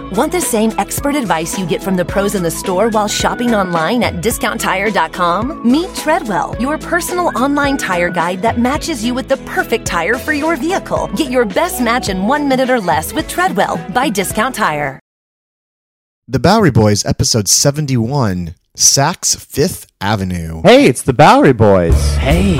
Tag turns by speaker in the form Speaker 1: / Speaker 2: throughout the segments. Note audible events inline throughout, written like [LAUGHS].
Speaker 1: Want the same expert advice you get from the pros in the store while shopping online at discounttire.com? Meet Treadwell, your personal online tire guide that matches you with the perfect tire for your vehicle. Get your best match in one minute or less with Treadwell by Discount Tire.
Speaker 2: The Bowery Boys, episode 71 Saks Fifth Avenue.
Speaker 3: Hey, it's the Bowery Boys.
Speaker 4: Hey.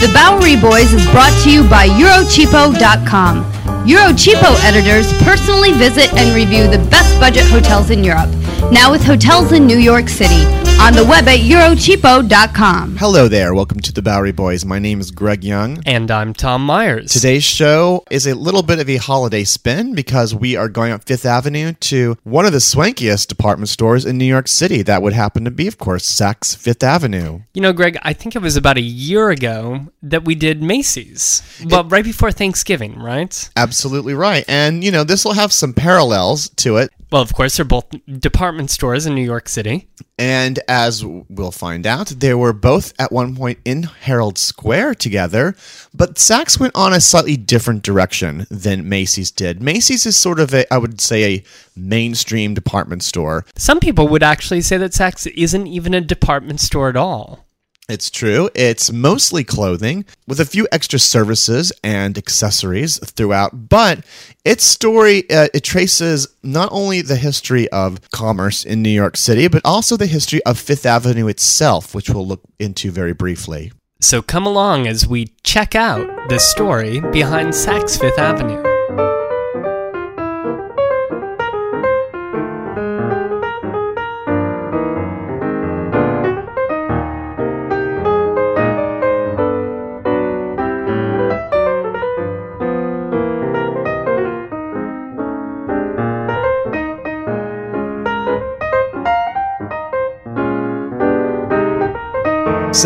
Speaker 5: The Bowery Boys is brought to you by Eurocheapo.com. Eurocheapo editors personally visit and review the best budget hotels in Europe, now with hotels in New York City. On the web at Eurocheapo.com.
Speaker 2: Hello there. Welcome to the Bowery Boys. My name is Greg Young.
Speaker 4: And I'm Tom Meyers.
Speaker 2: Today's show is a little bit of a holiday spin because we are going up Fifth Avenue to one of the swankiest department stores in New York City. That would happen to be, of course, Saks Fifth Avenue.
Speaker 4: You know, Greg, I think it was about a year ago that we did Macy's. Well, right before Thanksgiving, right?
Speaker 2: Absolutely right. And, you know, this will have some parallels to it.
Speaker 4: Well, of course, they're both department stores in New York City.
Speaker 2: And as we'll find out, they were both at one point in Herald Square together, but Saks went on a slightly different direction than Macy's did. Macy's is sort of a, I would say, a mainstream department store.
Speaker 4: Some people would actually say that Saks isn't even a department store at all.
Speaker 2: It's true. It's mostly clothing with a few extra services and accessories throughout, but its story uh, it traces not only the history of commerce in New York City, but also the history of Fifth Avenue itself, which we'll look into very briefly.
Speaker 4: So come along as we check out the story behind Saks Fifth Avenue.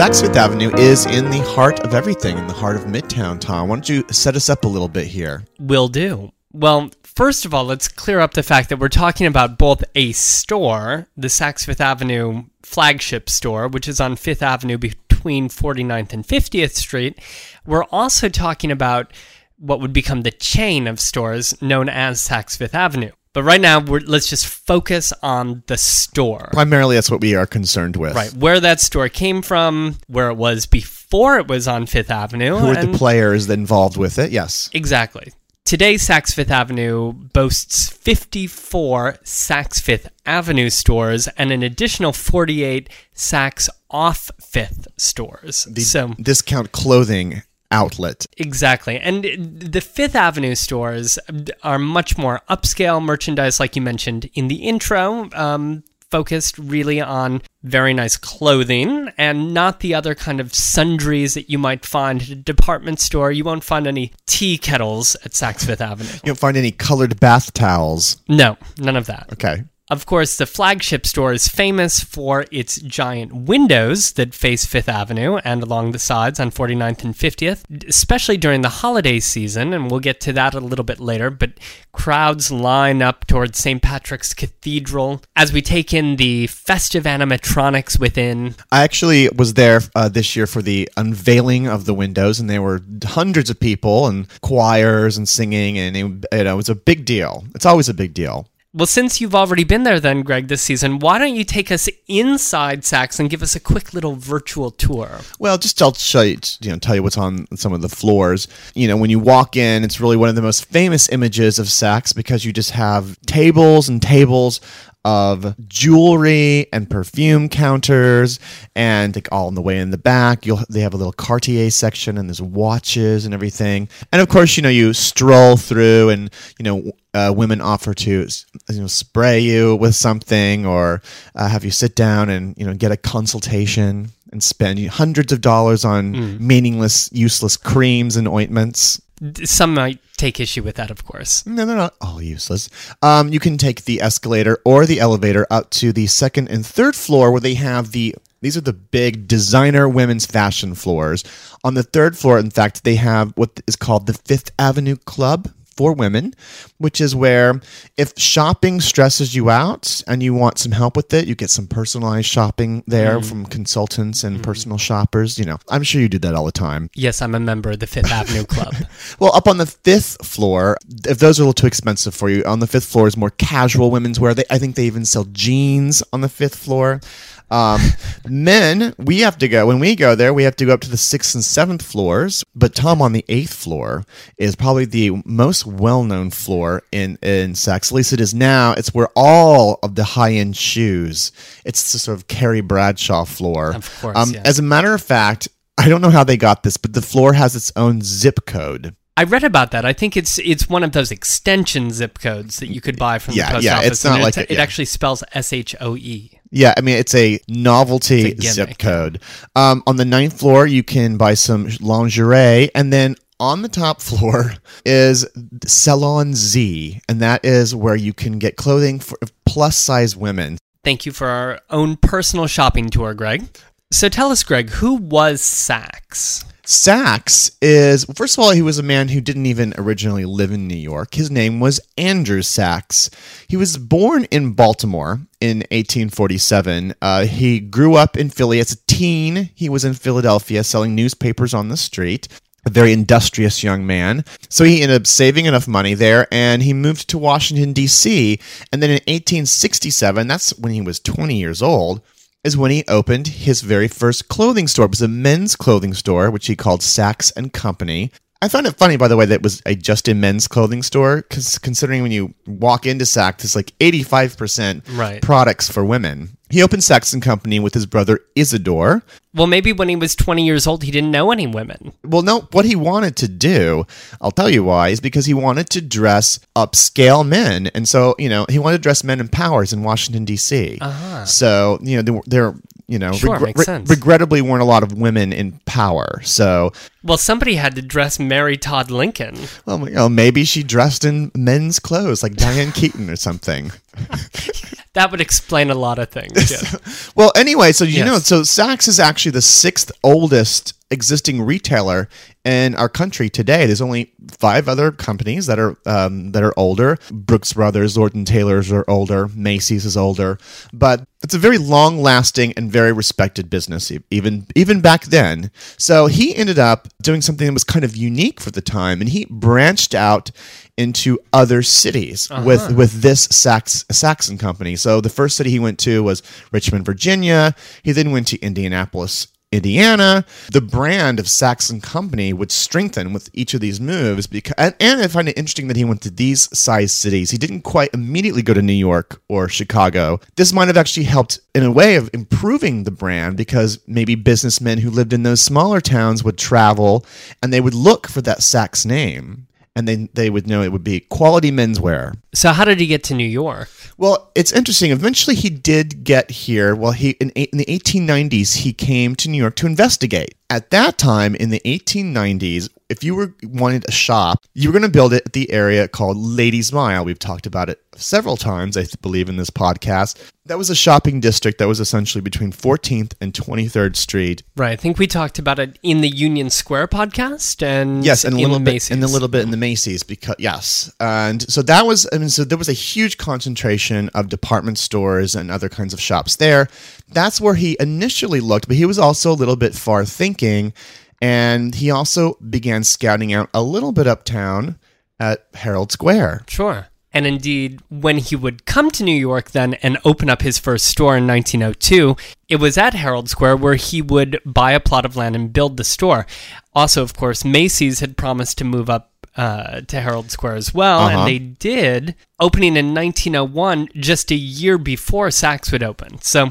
Speaker 2: Saks Fifth Avenue is in the heart of everything, in the heart of Midtown, Tom. Why don't you set us up a little bit here?
Speaker 4: Will do. Well, first of all, let's clear up the fact that we're talking about both a store, the Saks Fifth Avenue flagship store, which is on Fifth Avenue between 49th and 50th Street. We're also talking about what would become the chain of stores known as Saks Fifth Avenue. But right now, we're, let's just focus on the store.
Speaker 2: Primarily, that's what we are concerned with.
Speaker 4: Right, where that store came from, where it was before it was on Fifth Avenue.
Speaker 2: Who are the players involved with it? Yes.
Speaker 4: Exactly. Today, Saks Fifth Avenue boasts 54 Saks Fifth Avenue stores and an additional 48 Saks off Fifth stores.
Speaker 2: The
Speaker 4: so,
Speaker 2: discount clothing outlet.
Speaker 4: exactly. And the Fifth Avenue stores are much more upscale merchandise, like you mentioned in the intro. Um, Focused really on very nice clothing and not the other kind of sundries that you might find at a department store. You won't find any tea kettles at Saks Fifth Avenue.
Speaker 2: You don't find any colored bath towels.
Speaker 4: No, none of that.
Speaker 2: Okay.
Speaker 4: Of course, the flagship store is famous for its giant windows that face Fifth Avenue and along the sides on 49th and 50th, especially during the holiday season, and we'll get to that a little bit later. But crowds line up towards St. Patrick's Cathedral as we take in the festive animatronics within.
Speaker 2: I actually was there uh, this year for the unveiling of the windows, and there were hundreds of people and choirs and singing, and it, you know, it was a big deal. It's always a big deal.
Speaker 4: Well, since you've already been there, then, Greg, this season, why don't you take us inside Saks and give us a quick little virtual tour?
Speaker 2: Well, just I'll show you, you know, tell you what's on some of the floors. You know, when you walk in, it's really one of the most famous images of Saks because you just have tables and tables of jewelry and perfume counters and like all in the way in the back. You'll they have a little cartier section and there's watches and everything. And of course you know you stroll through and you know uh, women offer to you know spray you with something or uh, have you sit down and you know get a consultation and spend hundreds of dollars on meaningless useless creams and ointments
Speaker 4: Some might take issue with that, of course.
Speaker 2: No, they're not all useless. Um, you can take the escalator or the elevator up to the second and third floor where they have the. These are the big designer women's fashion floors. On the third floor, in fact, they have what is called the Fifth Avenue Club for women, which is where if shopping stresses you out and you want some help with it, you get some personalized shopping there mm. from consultants and mm. personal shoppers. You know, I'm sure you do that all the time.
Speaker 4: Yes, I'm a member of the Fifth Avenue Club. [LAUGHS]
Speaker 2: Well, up on the fifth floor, if those are a little too expensive for you, on the fifth floor is more casual women's wear. They, I think they even sell jeans on the fifth floor. Um, men, we have to go when we go there. We have to go up to the sixth and seventh floors. But Tom, on the eighth floor, is probably the most well-known floor in in Saks. At least it is now. It's where all of the high-end shoes. It's the sort of Carrie Bradshaw floor.
Speaker 4: Of course,
Speaker 2: Um,
Speaker 4: yeah.
Speaker 2: As a matter of fact, I don't know how they got this, but the floor has its own zip code.
Speaker 4: I read about that. I think it's it's one of those extension zip codes that you could buy from
Speaker 2: Yeah,
Speaker 4: the post
Speaker 2: yeah,
Speaker 4: office.
Speaker 2: it's not like
Speaker 4: it,
Speaker 2: a- yeah.
Speaker 4: actually spells S H O E.
Speaker 2: Yeah, I mean it's a novelty
Speaker 4: It's a
Speaker 2: zip code. Um, on the ninth floor, you can buy some lingerie, and then on the top [LAUGHS] floor is Salon Z, and that is where you can get clothing for plus size women.
Speaker 4: Thank you for our own personal shopping tour, Greg. So tell us, Greg, who was Saks?
Speaker 2: Saks is first of all, he was a man who didn't even originally live in New York. His name was Andrew Saks. He was born in Baltimore in 1847. Uh, he grew up in Philly as a teen. He was in Philadelphia selling newspapers on the street. A very industrious young man. So he ended up saving enough money there and he moved to Washington, D.C. And then in 1867, that's when he was 20 years old, is when he opened his very first clothing store. It was a men's clothing store, which he called Saks and Company. I found it funny, by the way, that it was a just a men's clothing store, because considering when you walk into Saks, it's like 85%
Speaker 4: Right.
Speaker 2: products for women. He opened Saks and Company with his brother Isidore.
Speaker 4: Well, maybe when he was 20 years old, he didn't know any women.
Speaker 2: Well, no, what he wanted to do, I'll tell you why, is because he wanted to dress upscale men. And so, you know, he wanted to dress men in powers in Washington, D.C. Uh-huh. So, you know, there, there you know,
Speaker 4: Sure, makes sense.
Speaker 2: regrettably weren't a lot of women in power. So,
Speaker 4: Well, somebody had to dress Mary Todd Lincoln.
Speaker 2: well, you know, maybe she dressed in men's clothes like Diane [LAUGHS] Keaton or something. [LAUGHS]
Speaker 4: That would explain a lot of things. [LAUGHS] Yeah.
Speaker 2: Well, anyway, so you
Speaker 4: Yes.
Speaker 2: know, so Saks is actually the sixth oldest existing retailer in our country today. There's only five other companies that are um, that are older. Brooks Brothers, Lord and Taylor's are older. Macy's is older, but it's a very long-lasting and very respected business, even even back then. So he ended up doing something that was kind of unique for the time, and he branched out into other cities with with this Saks Saxon company. So the first city he went to was Richmond, Virginia. He then went to Indianapolis, Indiana. The brand of Saks and Company would strengthen with each of these moves because and, and I find it interesting that he went to these size cities. He didn't quite immediately go to New York or Chicago. This might have actually helped in a way of improving the brand because maybe businessmen who lived in those smaller towns would travel and they would look for that Saks name and then they would know it would be quality menswear.
Speaker 4: So, how did he get to New York?
Speaker 2: Well, it's interesting. Eventually, he did get here. Well, he in, in the 1890s he came to New York to investigate. At that time, in the 1890s, if you were wanted a shop, you were going to build it at the area called Ladies Mile. We've talked about it several times, I believe, in this podcast. That was a shopping district that was essentially between 14th and 23rd Street.
Speaker 4: Right. I think we talked about it in the Union Square podcast and
Speaker 2: Yes, and a
Speaker 4: in
Speaker 2: little bit,
Speaker 4: Macy's.
Speaker 2: and a little bit in the Macy's because yes, and so that was. I mean, so there was a huge concentration of department stores and other kinds of shops there. That's where he initially looked, but he was also a little bit far thinking, and he also began scouting out a little bit uptown at Herald Square.
Speaker 4: Sure. And indeed, when he would come to New York then and open up his first store in 1902, it was at Herald Square where he would buy a plot of land and build the store. Also, of course, Macy's had promised to move up uh, to Herald Square as well,
Speaker 2: Uh-huh.
Speaker 4: and they did, opening in 1901, just a year before Saks would open. So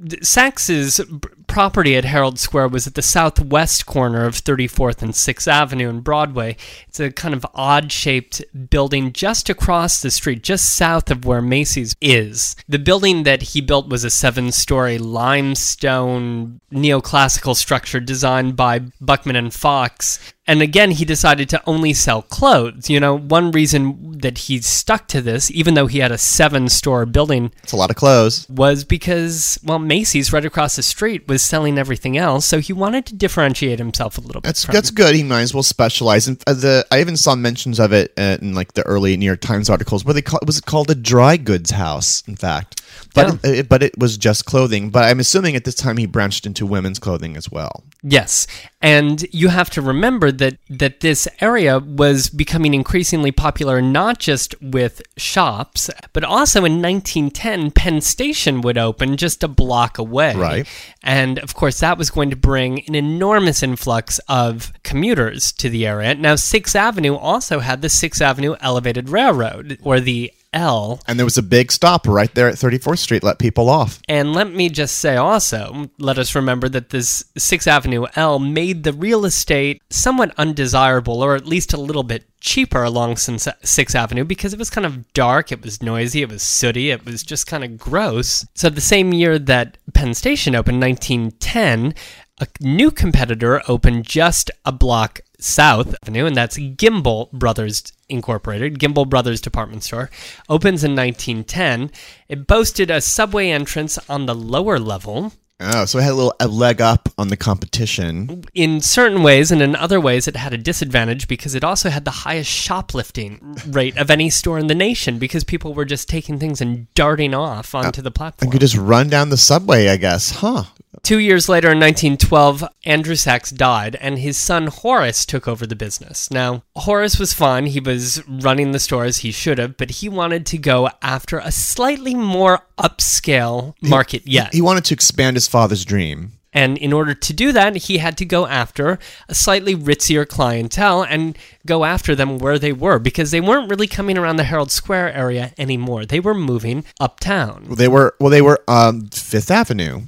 Speaker 4: Saks is property at Herald Square was at the southwest corner of 34th and 6th Avenue and Broadway. It's a kind of odd shaped building just across the street, just south of where Macy's is. The building that he built was a seven story limestone neoclassical structure designed by Buchman and Fox and again, he decided to only sell clothes. You know, one reason that he stuck to this, even though he had a seven store building,
Speaker 2: It's a lot of clothes.
Speaker 4: was because, well, Macy's right across the street was selling everything else. So he wanted to differentiate himself a little bit.
Speaker 2: That's
Speaker 4: from-
Speaker 2: that's good. He might as well specialize. And uh, the I even saw mentions of it uh, in like the early New York Times articles where they call, was it called a dry goods house. In fact, but
Speaker 4: Yeah.
Speaker 2: it, but it was just clothing. But I'm assuming at this time he branched into women's clothing as well.
Speaker 4: Yes, and you have to remember that that this area was becoming increasingly popular not just with shops, but also in 1910 Penn Station would open just a block away.
Speaker 2: Right.
Speaker 4: And of course that was going to bring an enormous influx of commuters to the area. Now 6th Avenue also had the 6th Avenue Elevated Railroad or the L
Speaker 2: And there was a big stop right there at 34th Street. Let people off.
Speaker 4: and let me just say also, let us remember that this 6th Avenue L made the real estate somewhat undesirable, or at least a little bit cheaper along 6th Avenue because it was kind of dark, it was noisy, it was sooty, it was just kind of gross. So the same year that Penn Station opened, 1910, a new competitor opened just a block south avenue, and that's Gimbel Brothers Incorporated, Gimbel Brothers Department Store, opens in 1910. It boasted a subway entrance on the lower level.
Speaker 2: Oh, so it had a little a leg up on the competition.
Speaker 4: In certain ways, and in other ways, it had a disadvantage because it also had the highest shoplifting rate of any store in the nation because people were just taking things and darting off uh, onto the
Speaker 2: I
Speaker 4: platform.
Speaker 2: could just run down the subway, I guess. Huh.
Speaker 4: Two years later, in 1912, Andrew Saks died, and his son Horace took over the business. Now, Horace was fine. He was running the store as he should have, but he wanted to go after a slightly more upscale market yet.
Speaker 2: He wanted to expand his father's dream.
Speaker 4: And in order to do that, he had to go after a slightly ritzier clientele and go after them where they were because they weren't really coming around the Herald Square area anymore. They were moving uptown.
Speaker 2: They were well, they were um, Fifth Avenue.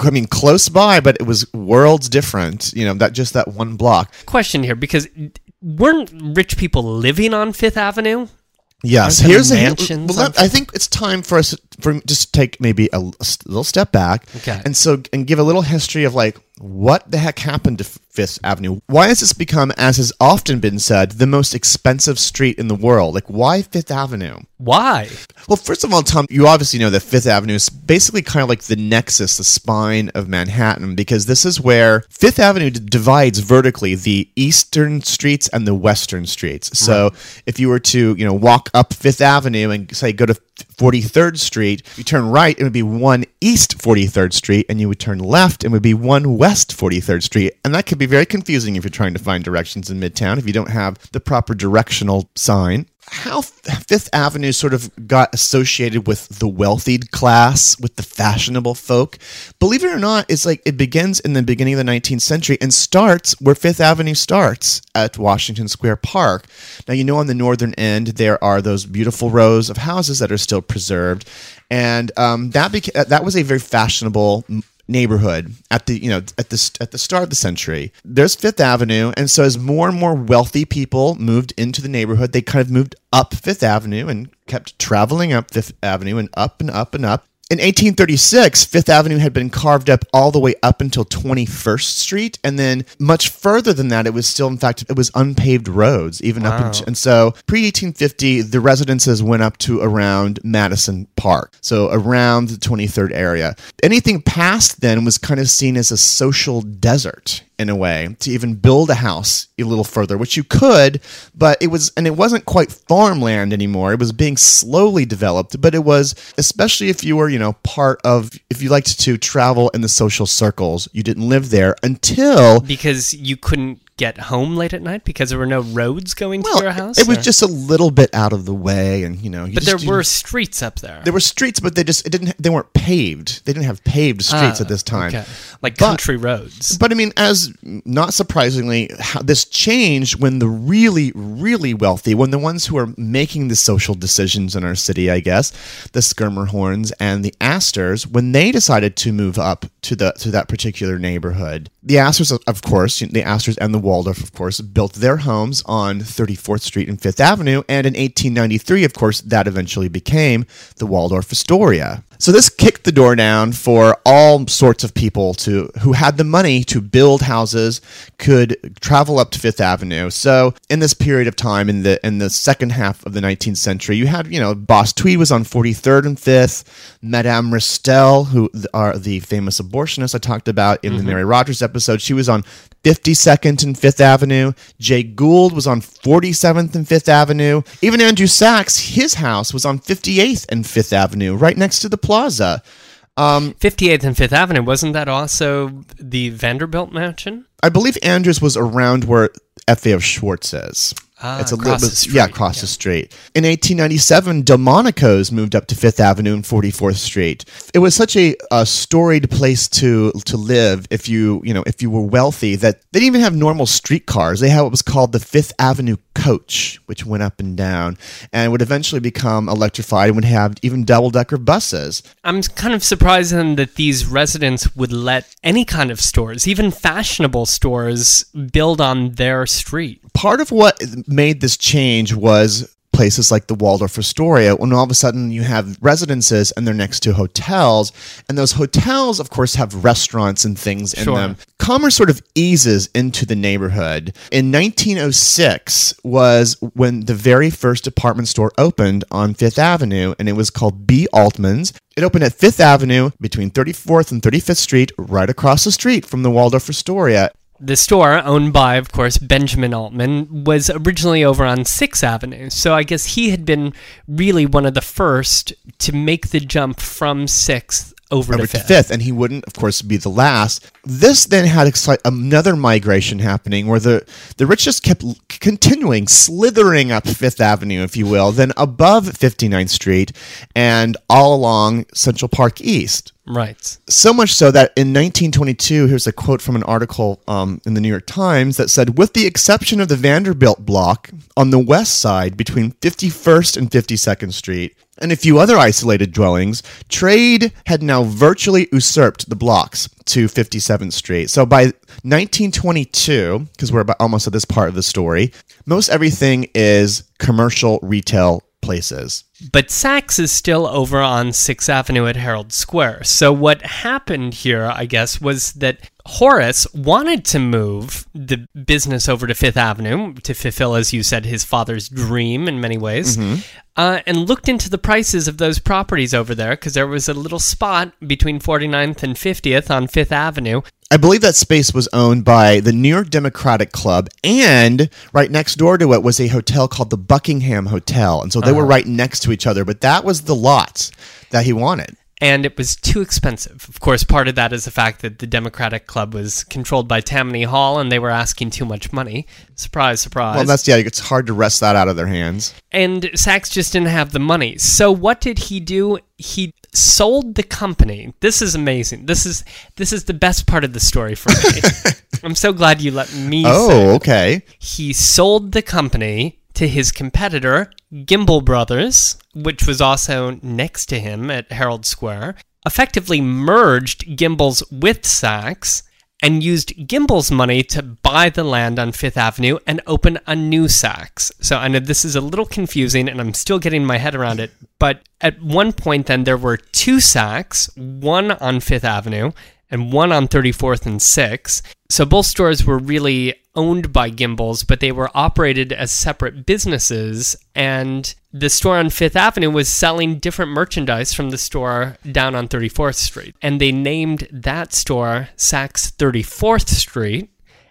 Speaker 2: I mean, close by, but it was worlds different. You know, that just that one block.
Speaker 4: Question here because weren't rich people living on Fifth Avenue?
Speaker 2: Yes, here's a
Speaker 4: mansions
Speaker 2: well, I think it's time for us for just take maybe a little step back,
Speaker 4: Okay.
Speaker 2: and so and give a little history of like what the heck happened to Fifth Avenue. Why has this become, as has often been said, the most expensive street in the world? Like, why Fifth Avenue?
Speaker 4: Why?
Speaker 2: Well, first of all, Tom, you obviously know that Fifth Avenue is basically kind of like the nexus, the spine of Manhattan, because this is where Fifth Avenue d- divides vertically the eastern streets and the western streets. So if you were to, you know, walk up Fifth Avenue and say go to 43rd Street, you turn right, it would be one East 43rd Street, and you would turn left, it would be one West 43rd Street. And that could be very confusing if you're trying to find directions in Midtown if you don't have the proper directional sign how Fifth Avenue sort of got associated with the wealthy class, with the fashionable folk. Believe it or not, it's like it begins in the beginning of the 19th century and starts where Fifth Avenue starts at Washington Square Park. Now, you know, on the northern end, there are those beautiful rows of houses that are still preserved. And um, that, beca- that was a very fashionable neighborhood at the you know at the at the start of the century. There's Fifth Avenue, and so as more and more wealthy people moved into the neighborhood, they kind of moved up Fifth Avenue and kept traveling up Fifth Avenue and up and up and up. In 1836, Fifth Avenue had been carved up all the way up until 21st Street, and then much further than that, it was still, in fact, it was unpaved roads, even up until, and so pre 1850, the residences went up to around Madison Park, so around the 23rd area. Anything past then was kind of seen as a social desert in a way to even build a house a little further, which you could, but it was, and it wasn't quite farmland anymore. It was being slowly developed, but it was, especially if you were, you know, part of, if you liked to travel in the social circles, you didn't live there until
Speaker 4: Because you couldn't get home late at night because there were no roads going to your house?
Speaker 2: it was just a little bit out of the way, and you know, you
Speaker 4: But
Speaker 2: just-
Speaker 4: there were streets up there.
Speaker 2: there were streets, but they just it didn't they weren't paved. They didn't have paved streets
Speaker 4: Ah,
Speaker 2: at this time.
Speaker 4: Okay. Like
Speaker 2: But-
Speaker 4: country roads.
Speaker 2: But I mean, as not surprisingly, how this changed when the really, really wealthy, when the ones who are making the social decisions in our city, I guess, the Schermerhorns and the Astors, when they decided to move up to the to that particular neighborhood, the Astors, of course, the Astors and the Waldorf, of course, built their homes on 34th Street and Fifth Avenue, and in 1893, of course, that eventually became the Waldorf Astoria. So this kicked the door down for all sorts of people to who had the money to build houses could travel up to Fifth Avenue. So in this period of time in the in the second half of the 19th century, you had you know Boss Tweed was on 43rd and 5th, Madame Restell, who are the famous abortionist I talked about in the mm-hmm. Mary Rogers episode, she was on 52nd and 5th Avenue. Jay Gould was on 47th and 5th Avenue. Even Andrew Saks, his house was on 58th and 5th Avenue, right next to the plaza.
Speaker 4: Um, 58th and 5th Avenue, wasn't that also the Vanderbilt mansion?
Speaker 2: I believe Andrews was around where FAO Schwarz is.
Speaker 4: Ah,
Speaker 2: it's a little bit,
Speaker 4: street,
Speaker 2: yeah, across the street. In 1897, Delmonico's moved up to Fifth Avenue and 44th Street. It was such a, a storied place to to live if you you know if you were wealthy that they didn't even have normal streetcars. They had what was called the Fifth Avenue coach, which went up and down and would eventually become electrified and would have even double decker buses.
Speaker 4: I'm kind of surprised then that these residents would let any kind of stores, even fashionable stores, build on their street.
Speaker 2: part of what made this change was places like the Waldorf Astoria, when all of a sudden you have residences and they're next to hotels, and those hotels, of course, have restaurants and things in
Speaker 4: Sure.
Speaker 2: them. Commerce sort of eases into the neighborhood. In 1906 was when the very first department store opened on Fifth Avenue, and it was called B. Altman's. It opened at Fifth Avenue between 34th and 35th Street, right across the street from the Waldorf Astoria.
Speaker 4: The store, owned by, of course, Benjamin Altman, was originally over on 6th Avenue. So I guess he had been really one of the first to make the jump from 6th over,
Speaker 2: over
Speaker 4: to
Speaker 2: to
Speaker 4: 5th.
Speaker 2: fifth, and he wouldn't, of course, be the last. This then had exci- another migration happening where the the rich just kept continuing slithering up Fifth Avenue, if you will, then above 59th Street, and all along Central Park East.
Speaker 4: Right.
Speaker 2: So much so that in 1922, here's a quote from an article um, in the New York Times that said, with the exception of the Vanderbilt block on the west side between 51st and 52nd Street, and a few other isolated dwellings, trade had now virtually usurped the blocks to 57th Street. So by 1922, because we're about almost at this part of the story, most everything is commercial retail places.
Speaker 4: But Saks is still over on 6th Avenue at Herald Square. So what happened here, I guess, was that Horace wanted to move the business over to Fifth Avenue to fulfill, as you said, his father's dream in many ways, uh, and looked into the prices of those properties over there because there was a little spot between 49th and 50th on Fifth Avenue.
Speaker 2: I believe that space was owned by the New York Democratic Club, and right next door to it was a hotel called the Buckingham Hotel. And so they were right next to each other, but that was the lot that he wanted.
Speaker 4: And it was too expensive. Of course, part of that is the fact that the Democratic Club was controlled by Tammany Hall and they were asking too much money. Surprise, surprise.
Speaker 2: Well, that's, yeah, it's hard to wrest that out of their hands.
Speaker 4: and Saks just didn't have the money. So what did he do? He sold the company. This is amazing. This is this is the best part of the story for me. [LAUGHS] I'm so glad you let me say
Speaker 2: Oh, okay.
Speaker 4: he sold the company to his competitor, Gimbel Brothers, which was also next to him at Herald Square, effectively merged Gimbel's with Saks and used Gimbel's money to buy the land on Fifth Avenue and open a new Saks. So I know this is a little confusing and I'm still getting my head around it, but at one point then there were two Saks, one on Fifth Avenue and one on 34th and 6th. So both stores were really owned by Gimbels, but they were operated as separate businesses. And the store on Fifth Avenue was selling different merchandise from the store down on 34th Street. And they named that store Saks 34th Street.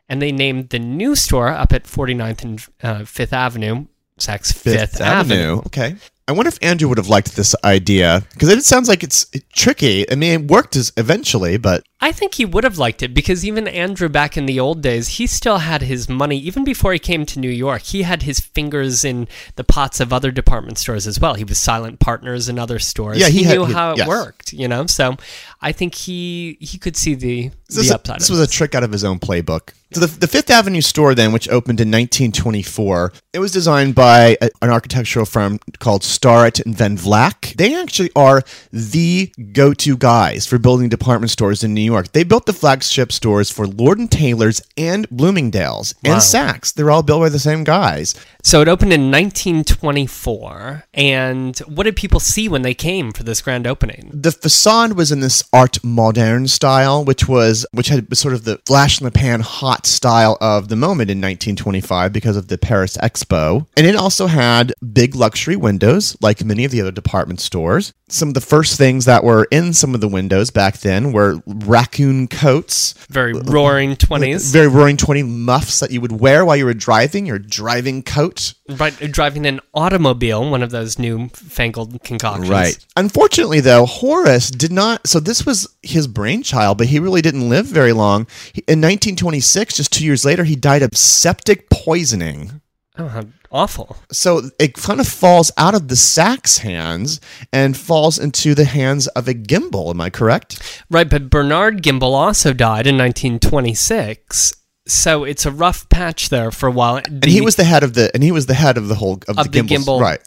Speaker 4: And they named the new store up at 49th and uh, Fifth Avenue Saks Fifth, Avenue.
Speaker 2: Okay. I wonder if Andrew would have liked this idea because it sounds like it's tricky. I mean, it worked as eventually, but
Speaker 4: I think he would have liked it because even Andrew back in the old days, he still had his money. Even before he came to New York, he had his fingers in the pots of other department stores as well. He was silent partners in other stores.
Speaker 2: Yeah, he
Speaker 4: he,
Speaker 2: had-
Speaker 4: knew
Speaker 2: he-
Speaker 4: how it
Speaker 2: yes.
Speaker 4: worked, you know? So I think he he could see the,
Speaker 2: This,
Speaker 4: the upside
Speaker 2: this
Speaker 4: of
Speaker 2: was a trick out of his own playbook. So the, the Fifth Avenue store, then, which opened in 1924, it was designed by a- an architectural firm called Starrett and Van Vleck. They actually are the go-to guys for building department stores in New York. They built the flagship stores for Lord and Taylor's and Bloomingdale's
Speaker 4: Wow.
Speaker 2: and Saks. They're all built by the same guys.
Speaker 4: So it opened in 1924. And what did people see when they came for this grand opening?
Speaker 2: the facade was in this art moderne style, which was which had sort of the flash in the pan hot style of the moment in 1925 because of the Paris Expo, and it also had big luxury windows like many of the other department stores. Some of the first things that were in some of the windows back then were raccoon coats,
Speaker 4: Very roaring [LAUGHS] 20s.
Speaker 2: very roaring 20 muffs that you would wear while you were driving your driving coat.
Speaker 4: Right, driving an automobile, one of those new fangled concoctions. Right.
Speaker 2: Unfortunately, though, Horace did not. So this was his brainchild, but he really didn't live very long. He- In 1926, just two years later, he died of septic poisoning.
Speaker 4: Oh, how awful.
Speaker 2: So it kind of falls out of the Saks hands and falls into the hands of a Gimbel. Am I correct?
Speaker 4: Right, but Bernard Gimbel also died in 1926. So it's a rough patch there for a while.
Speaker 2: And he was the head of the and he was the head of the whole of,
Speaker 4: of
Speaker 2: the,
Speaker 4: the Gimbel
Speaker 2: right.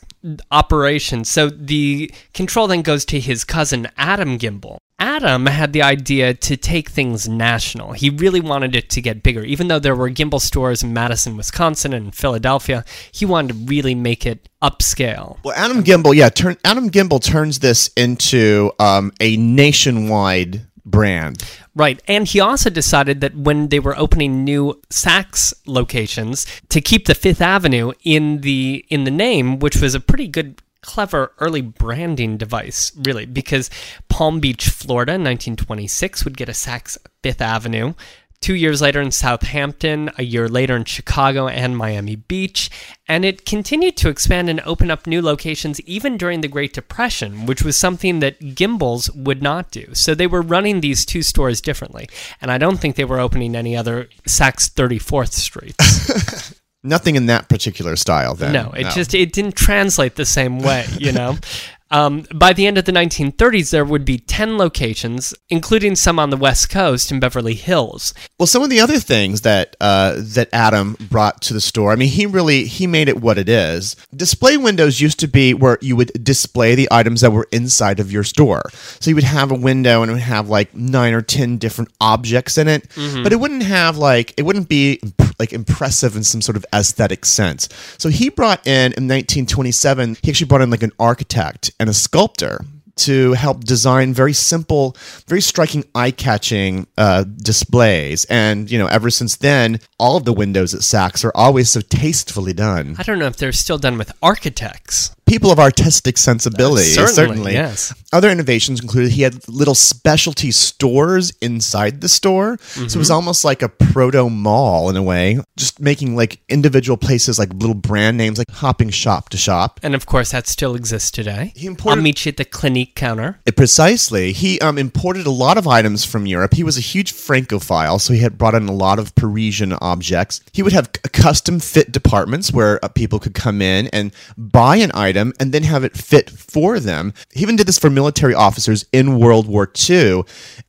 Speaker 4: operation. So the control then goes to his cousin Adam Gimbel. Adam had the idea to take things national. He really wanted it to get bigger. Even though there were Gimbel stores in Madison, Wisconsin, and Philadelphia, he wanted to really make it upscale.
Speaker 2: Well, Adam Gimbel, yeah, turn Adam Gimbel turns this into um, a nationwide brand.
Speaker 4: Right. And he also decided that when they were opening new Saks locations to keep the Fifth Avenue in the in the name, which was a pretty good clever early branding device, really, because Palm Beach, Florida, in 1926 would get a Saks Fifth Avenue. Two years later in Southampton, a year later in Chicago and Miami Beach, and it continued to expand and open up new locations even during the Great Depression, which was something that Gimbels would not do. So they were running these two stores differently, and I don't think they were opening any other Saks 34th Streets. [LAUGHS]
Speaker 2: Nothing in that particular style. Then
Speaker 4: No, it just it didn't translate the same way, you know. [LAUGHS] Um, by the end of the 1930s, there would be 10 locations, including some on the West Coast in Beverly Hills.
Speaker 2: Well, some of the other things that uh, that Adam brought to the store, I mean, he really he made it what it is. Display windows used to be where you would display the items that were inside of your store. So you would have a window and it would have like nine or ten different objects in it, but it wouldn't have like it wouldn't be like impressive in some sort of aesthetic sense. So he brought in in 1927, he actually brought in like an architect and a sculptor to help design very simple, very striking, eye-catching uh, displays. And you know, ever since then, all of the windows at Saks are always so tastefully done.
Speaker 4: I don't know if they're still done with architects.
Speaker 2: People of artistic sensibility,
Speaker 4: Certainly,
Speaker 2: certainly.
Speaker 4: yes.
Speaker 2: Other innovations included he had little specialty stores inside the store, so it was almost like a proto mall in a way, just making like individual places like little brand names, like hopping shop to shop.
Speaker 4: And of course, that still exists today.
Speaker 2: He imported-
Speaker 4: I'll meet you at the Clinique counter.
Speaker 2: Uh, Precisely. He um, imported a lot of items from Europe. He was a huge Francophile, so he had brought in a lot of Parisian objects. He would have custom fit departments where uh, people could come in and buy an item and then have it fit for them. He even did this for military officers in World War II.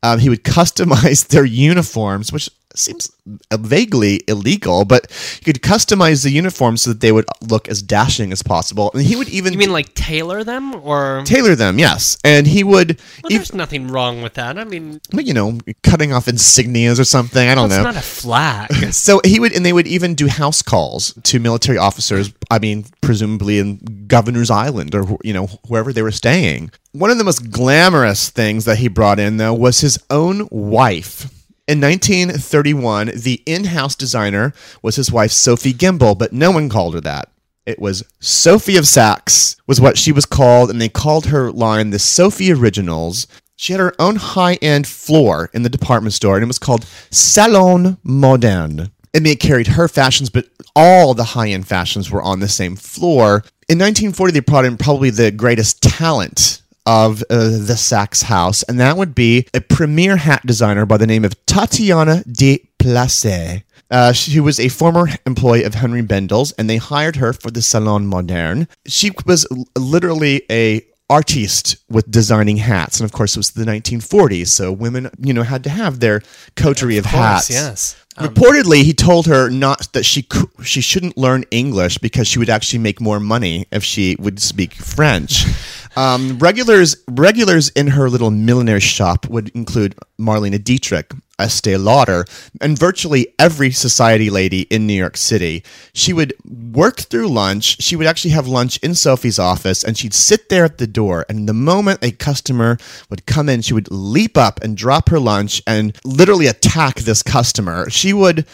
Speaker 2: Um, he would [LAUGHS] customize their uniforms, which seems vaguely illegal, but you could customize the uniforms so that they would look as dashing as possible. And he would even
Speaker 4: You mean like tailor them, or
Speaker 2: tailor them, yes. And he would,
Speaker 4: well, there's nothing wrong with that. I mean,
Speaker 2: but, you know, cutting off insignias or something. I don't
Speaker 4: it's
Speaker 2: know.
Speaker 4: not a flag. [LAUGHS]
Speaker 2: so he would, and they would even do house calls to military officers. I mean, presumably in Governor's Island or you know wherever they were staying. One of the most glamorous things that he brought in though was his own wife. In 1931, the in-house designer was his wife Sophie Gimbel, but no one called her that. It was Sophie of Saks was what she was called, and they called her line the Sophie Originals. She had her own high-end floor in the department store, and it was called Salon Moderne. I mean, it carried her fashions, but all the high-end fashions were on the same floor. In 1940, they brought in probably the greatest talent of uh, the Saks house, and that would be a premier hat designer by the name of Tatiana de Place. Uh, she was a former employee of Henry Bendel's, and they hired her for the Salon Moderne. She was l- literally a artiste with designing hats, and of course, it was the 1940s, so women, you know, had to have their coterie of,
Speaker 4: Of course,
Speaker 2: hats.
Speaker 4: yes.
Speaker 2: Reportedly, he told her not that she she shouldn't learn English because she would actually make more money if she would speak French. [LAUGHS] Um, regulars regulars in her little millinery shop would include Marlene Dietrich, Estee Lauder, and virtually every society lady in New York City. She would work through lunch. She would actually have lunch in Sophie's office, and she'd sit there at the door. And the moment a customer would come in, she would leap up and drop her lunch and literally attack this customer. She would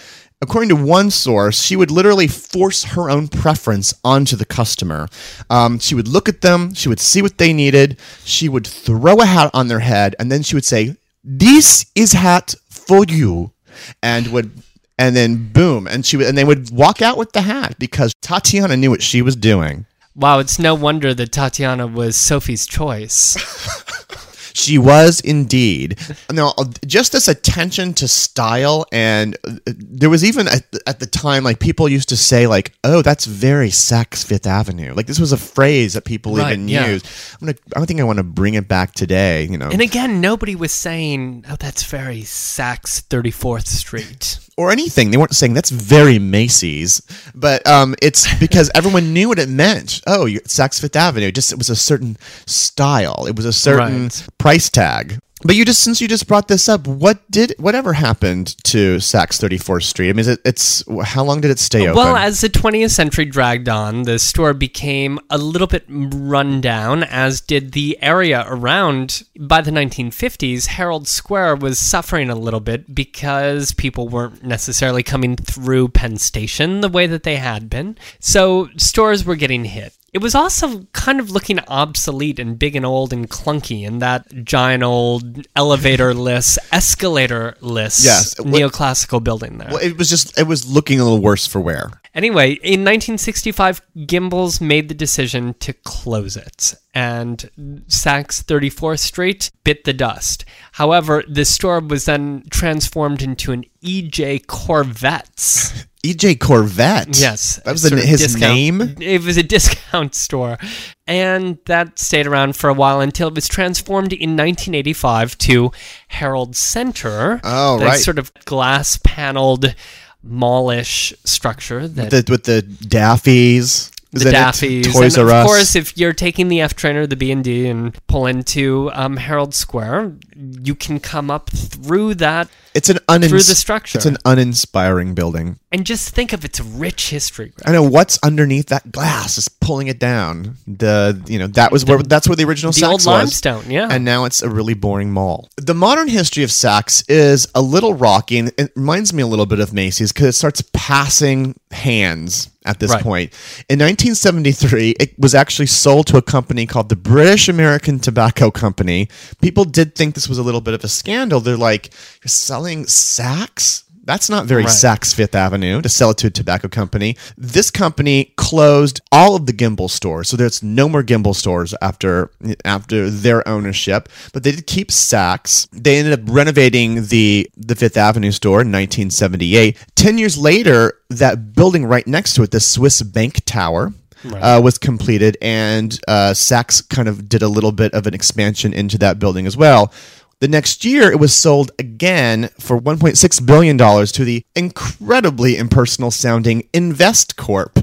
Speaker 2: according to one source, she would literally force her own preference onto the customer. Um, she would look at them, she would see what they needed, she would throw a hat on their head, and then she would say, "This is hat for you," and would. And then boom, and she would, and they would walk out with the hat because Tatiana knew what she was doing.
Speaker 4: Wow, it's no wonder that Tatiana was Sophie's choice. [LAUGHS]
Speaker 2: She was indeed. Now, just this attention to style, and uh, there was even at, at the time, like people used to say, like, "Oh, that's very Saks Fifth Avenue." Like this was a phrase that people
Speaker 4: Right,
Speaker 2: even
Speaker 4: yeah.
Speaker 2: used. I'm gonna, I don't think I want to bring it back today. You know,
Speaker 4: And again, nobody was saying, "Oh, that's very Saks 34th Street."
Speaker 2: Or anything. They weren't saying that's very Macy's, but um, it's [LAUGHS] because everyone knew what it meant. Oh, you're Saks Fifth Avenue. Just it was a certain style. It was a certain
Speaker 4: Right.
Speaker 2: price tag. But you just since you just brought this up, what did whatever happened to Saks Thirty Fourth Street? I mean, it, it's how long did it stay open?
Speaker 4: Well, as the 20th century dragged on, the store became a little bit run down, as did the area around. By the 1950s, Herald Square was suffering a little bit because people weren't necessarily coming through Penn Station the way that they had been. So stores were getting hit. It was also kind of looking obsolete and big and old and clunky in that giant old elevator-less, [LAUGHS] escalator-less
Speaker 2: Yes, what-
Speaker 4: neoclassical building there.
Speaker 2: well, it was just it was looking a little worse for wear.
Speaker 4: Anyway, in 1965, Gimbels made the decision to close it, and Saks 34th Street bit the dust. However, the store was then transformed into an EJ Korvettes. [LAUGHS]
Speaker 2: EJ Korvette.
Speaker 4: Yes,
Speaker 2: that was
Speaker 4: of
Speaker 2: his
Speaker 4: discount-
Speaker 2: name.
Speaker 4: It was a discount [LAUGHS] store, and that stayed around for a while until it was transformed in 1985 to Herald Center.
Speaker 2: Oh,
Speaker 4: that
Speaker 2: right.
Speaker 4: sort of glass paneled mallish structure that
Speaker 2: The, with the Daffy's.
Speaker 4: The? Daffy's.
Speaker 2: Toys
Speaker 4: and
Speaker 2: R
Speaker 4: of course, if you're taking the F train or the B and D and pull into um, Herald Square, you can come up through that
Speaker 2: it's an unins-
Speaker 4: through the structure.
Speaker 2: It's an uninspiring building.
Speaker 4: and just think of its rich history.
Speaker 2: I know what's underneath that glass is pulling it down. The you know that was where that's where the original
Speaker 4: The
Speaker 2: Saks
Speaker 4: old
Speaker 2: was.
Speaker 4: limestone, yeah.
Speaker 2: and now it's a really boring mall. The modern history of Saks is a little rocky, and it reminds me a little bit of Macy's because it starts passing hands at this
Speaker 4: Right.
Speaker 2: point. In 1973, it was actually sold to a company called the British American Tobacco Company. People did think this was a little bit of a scandal. They're like, "You're selling Saks." That's not very
Speaker 4: Right.
Speaker 2: Saks Fifth Avenue to sell it to a tobacco company. This company closed all of the Gimbel stores, so there's no more Gimbel stores after after their ownership. But they did keep Saks. They ended up renovating the the Fifth Avenue store in 1978. Ten years later, that building right next to it, the Swiss Bank Tower. Uh, was completed, and uh, Saks kind of did a little bit of an expansion into that building as well. The next year, it was sold again for $1.6 billion to the incredibly impersonal sounding Investcorp.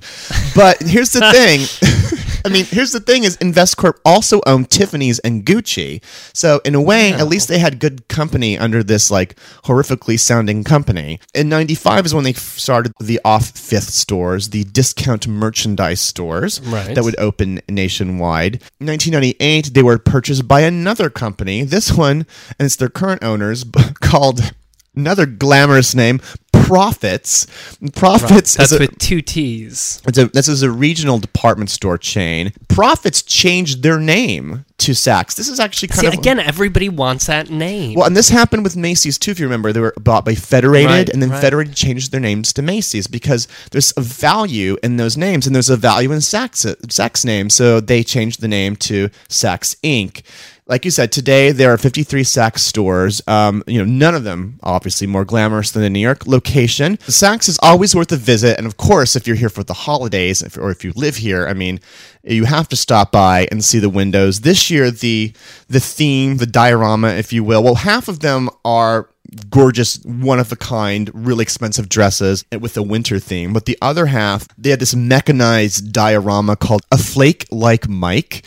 Speaker 2: But here's the [LAUGHS] thing. I mean, here's the thing is Investcorp also owned Tiffany's and Gucci. So in a way, at least they had good company under this like horrifically sounding company. In 95 is when they started the off fifth stores, the discount merchandise stores
Speaker 4: Right.
Speaker 2: that would open nationwide. In 1998, they were purchased by another company. This one, and it's their current owners, [LAUGHS] called another glamorous name, Proffitt's. Proffitt's
Speaker 4: That's
Speaker 2: is a,
Speaker 4: with two T's.
Speaker 2: it's a, this is a regional department store chain. Proffitt's changed their name to Saks. This is actually kind
Speaker 4: See,
Speaker 2: of
Speaker 4: again, everybody wants that name.
Speaker 2: well, and this happened with Macy's too. If you remember, they were bought by Federated,
Speaker 4: Right,
Speaker 2: and then
Speaker 4: right.
Speaker 2: Federated changed their names to Macy's because there's a value in those names, and there's a value in Saks Saks name, so they changed the name to Saks Inc. Like you said, today there are 53 Saks stores. Um, you know, none of them obviously more glamorous than the New York location. Saks is always worth a visit, and of course, if you're here for the holidays, if, or if you live here, I mean, you have to stop by and see the windows. This year, the the theme, the diorama, if you will, well, half of them are gorgeous, one of a kind, really expensive dresses with a winter theme. But the other half, they had this mechanized diorama called A Flake Like Mike,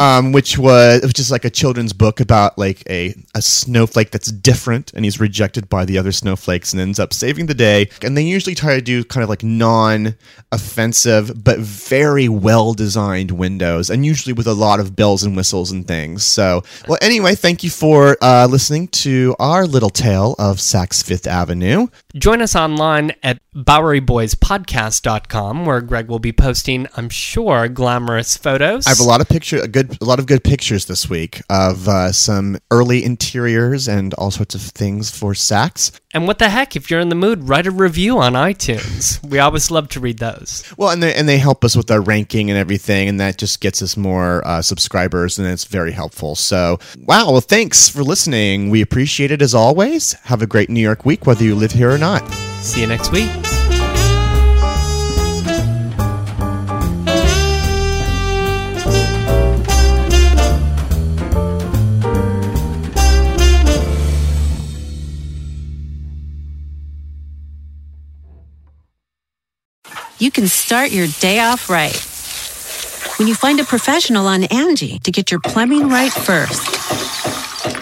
Speaker 2: um, which was which is like a children's book about like a, a snowflake that's different and he's rejected by the other snowflakes and ends up saving the day. And they usually try to do kind of like non offensive but very well designed windows and usually with a lot of bells and whistles and things. So, well, anyway, thank you for uh, listening to our little tale of Saks Fifth Avenue.
Speaker 4: Join us online at BoweryBoysPodcast.com, where Greg will be posting, I'm sure, glamorous photos.
Speaker 2: I have a lot of picture, a good, a lot of good pictures this week of uh, some early interiors and all sorts of things for Saks.
Speaker 4: And what the heck, if you're in the mood, write a review on iTunes. We always love to read those.
Speaker 2: Well, and they and they help us with our ranking and everything, and that just gets us more uh, subscribers, and it's very helpful. So, wow, well, thanks for listening. We appreciate it as always. Have a great New York week, whether you live here or not.
Speaker 4: See you next week.
Speaker 3: you can start your day off right. When you find a professional on Angie to get your plumbing right first.